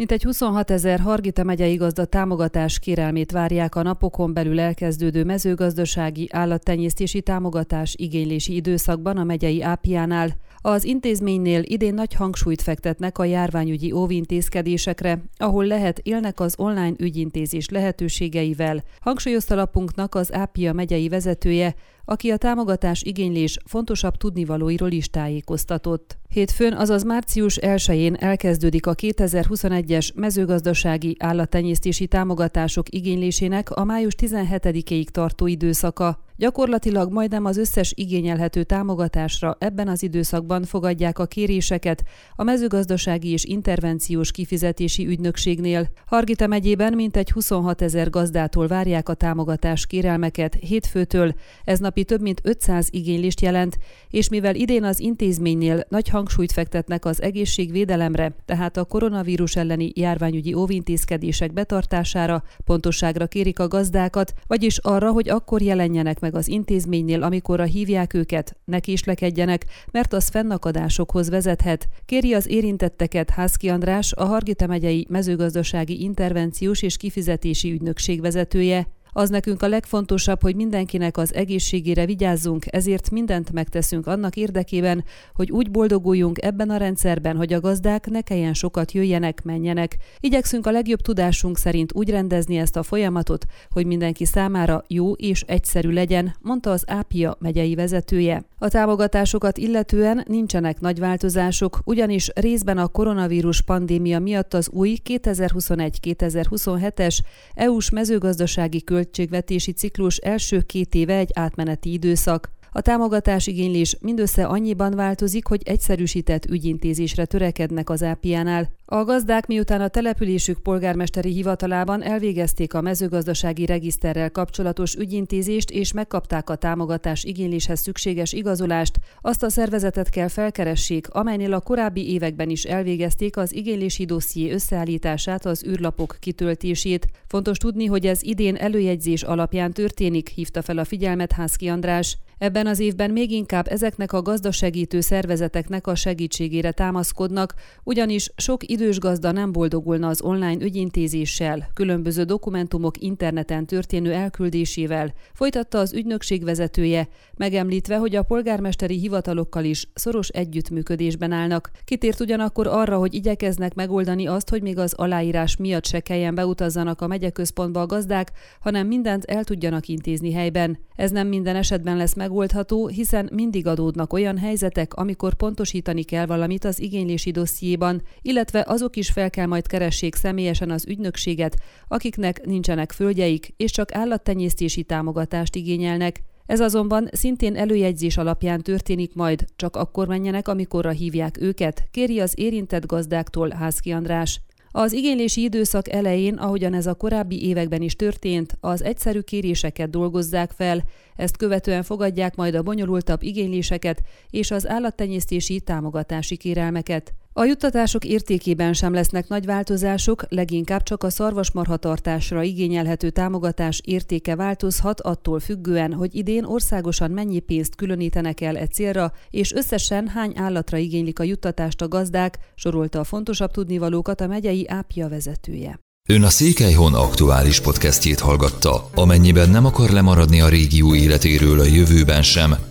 Mintegy 26 ezer Hargita megyei gazda támogatás kérelmét várják a napokon belül elkezdődő mezőgazdasági állattenyésztési támogatás igénylési időszakban a megyei ápiánál. Az intézménynél idén nagy hangsúlyt fektetnek a járványügyi óvintézkedésekre, ahol lehet élnek az online ügyintézés lehetőségeivel, hangsúlyozta lapunknak az Ápia megyei vezetője, aki a támogatás igénylés fontosabb tudnivalóiról is tájékoztatott. Hétfőn, azaz március 1-én elkezdődik a 2021-es mezőgazdasági állattenyésztési támogatások igénylésének a május 17-ig tartó időszaka. Gyakorlatilag majdnem az összes igényelhető támogatásra ebben az időszakban fogadják a kéréseket a mezőgazdasági és intervenciós kifizetési ügynökségnél. Hargita megyében mintegy 26 ezer gazdától várják a támogatás kérelmeket hétfőtől, ez napi több mint 500 igénylést jelent, és mivel idén az intézménynél nagy hangsúlyt fektetnek az egészségvédelemre, tehát a koronavírus elleni járványügyi óvintézkedések betartására, pontosságra kérik a gazdákat, vagyis arra, hogy akkor jelenjenek meg az intézménynél, amikorra hívják őket, ne késlekedjenek, mert az fennakadásokhoz vezethet. Kéri az érintetteket Hászki András, a Hargita megyei mezőgazdasági intervenciós és kifizetési ügynökség vezetője. Az nekünk a legfontosabb, hogy mindenkinek az egészségére vigyázzunk, ezért mindent megteszünk annak érdekében, hogy úgy boldoguljunk ebben a rendszerben, hogy a gazdák ne kelljen sokat jöjjenek, menjenek. Igyekszünk a legjobb tudásunk szerint úgy rendezni ezt a folyamatot, hogy mindenki számára jó és egyszerű legyen, mondta az Ápia megyei vezetője. A támogatásokat illetően nincsenek nagy változások, ugyanis részben a koronavírus pandémia miatt az új 2021-2027-es EU-s mezőgazdasági költségvetés költségvetési ciklus első két éve egy átmeneti időszak. A támogatás igénylés mindössze annyiban változik, hogy egyszerűsített ügyintézésre törekednek az ápiánál. A gazdák miután a településük polgármesteri hivatalában elvégezték a mezőgazdasági regiszterrel kapcsolatos ügyintézést és megkapták a támogatás igényléshez szükséges igazolást, azt a szervezetet kell felkeressék, amelynél a korábbi években is elvégezték az igénylési dosszié összeállítását, az űrlapok kitöltését. Fontos tudni, hogy ez idén előjegyzés alapján történik, hívta fel a figyelmet Hászki András. Ebben az évben még inkább ezeknek a gazdasegítő szervezeteknek a segítségére támaszkodnak, ugyanis sok idős gazda nem boldogulna az online ügyintézéssel, különböző dokumentumok interneten történő elküldésével, folytatta az ügynökség vezetője, megemlítve, hogy a polgármesteri hivatalokkal is szoros együttműködésben állnak. Kitért ugyanakkor arra, hogy igyekeznek megoldani azt, hogy még az aláírás miatt se kelljen beutazzanak a megyeközpontba a gazdák, hanem mindent el tudjanak intézni helyben. Ez nem minden esetben lesz megoldható, hiszen mindig adódnak olyan helyzetek, amikor pontosítani kell valamit az igénylési dossziéban, illetve azok is fel kell majd keressék személyesen az ügynökséget, akiknek nincsenek földjeik, és csak állattenyésztési támogatást igényelnek. Ez azonban szintén előjegyzés alapján történik majd, csak akkor menjenek, amikorra hívják őket, kéri az érintett gazdáktól Házki András. Az igénylési időszak elején, ahogyan ez a korábbi években is történt, az egyszerű kéréseket dolgozzák fel, ezt követően fogadják majd a bonyolultabb igényléseket és az állattenyésztési támogatási kérelmeket. A juttatások értékében sem lesznek nagy változások, leginkább csak a szarvasmarhatartásra igényelhető támogatás értéke változhat attól függően, hogy idén országosan mennyi pénzt különítenek el e célra, és összesen hány állatra igénylik a juttatást a gazdák, sorolta a fontosabb tudnivalókat a megyei ápja vezetője. Ön a Székelyhon aktuális podcastjét hallgatta. Amennyiben nem akar lemaradni a régió életéről a jövőben sem,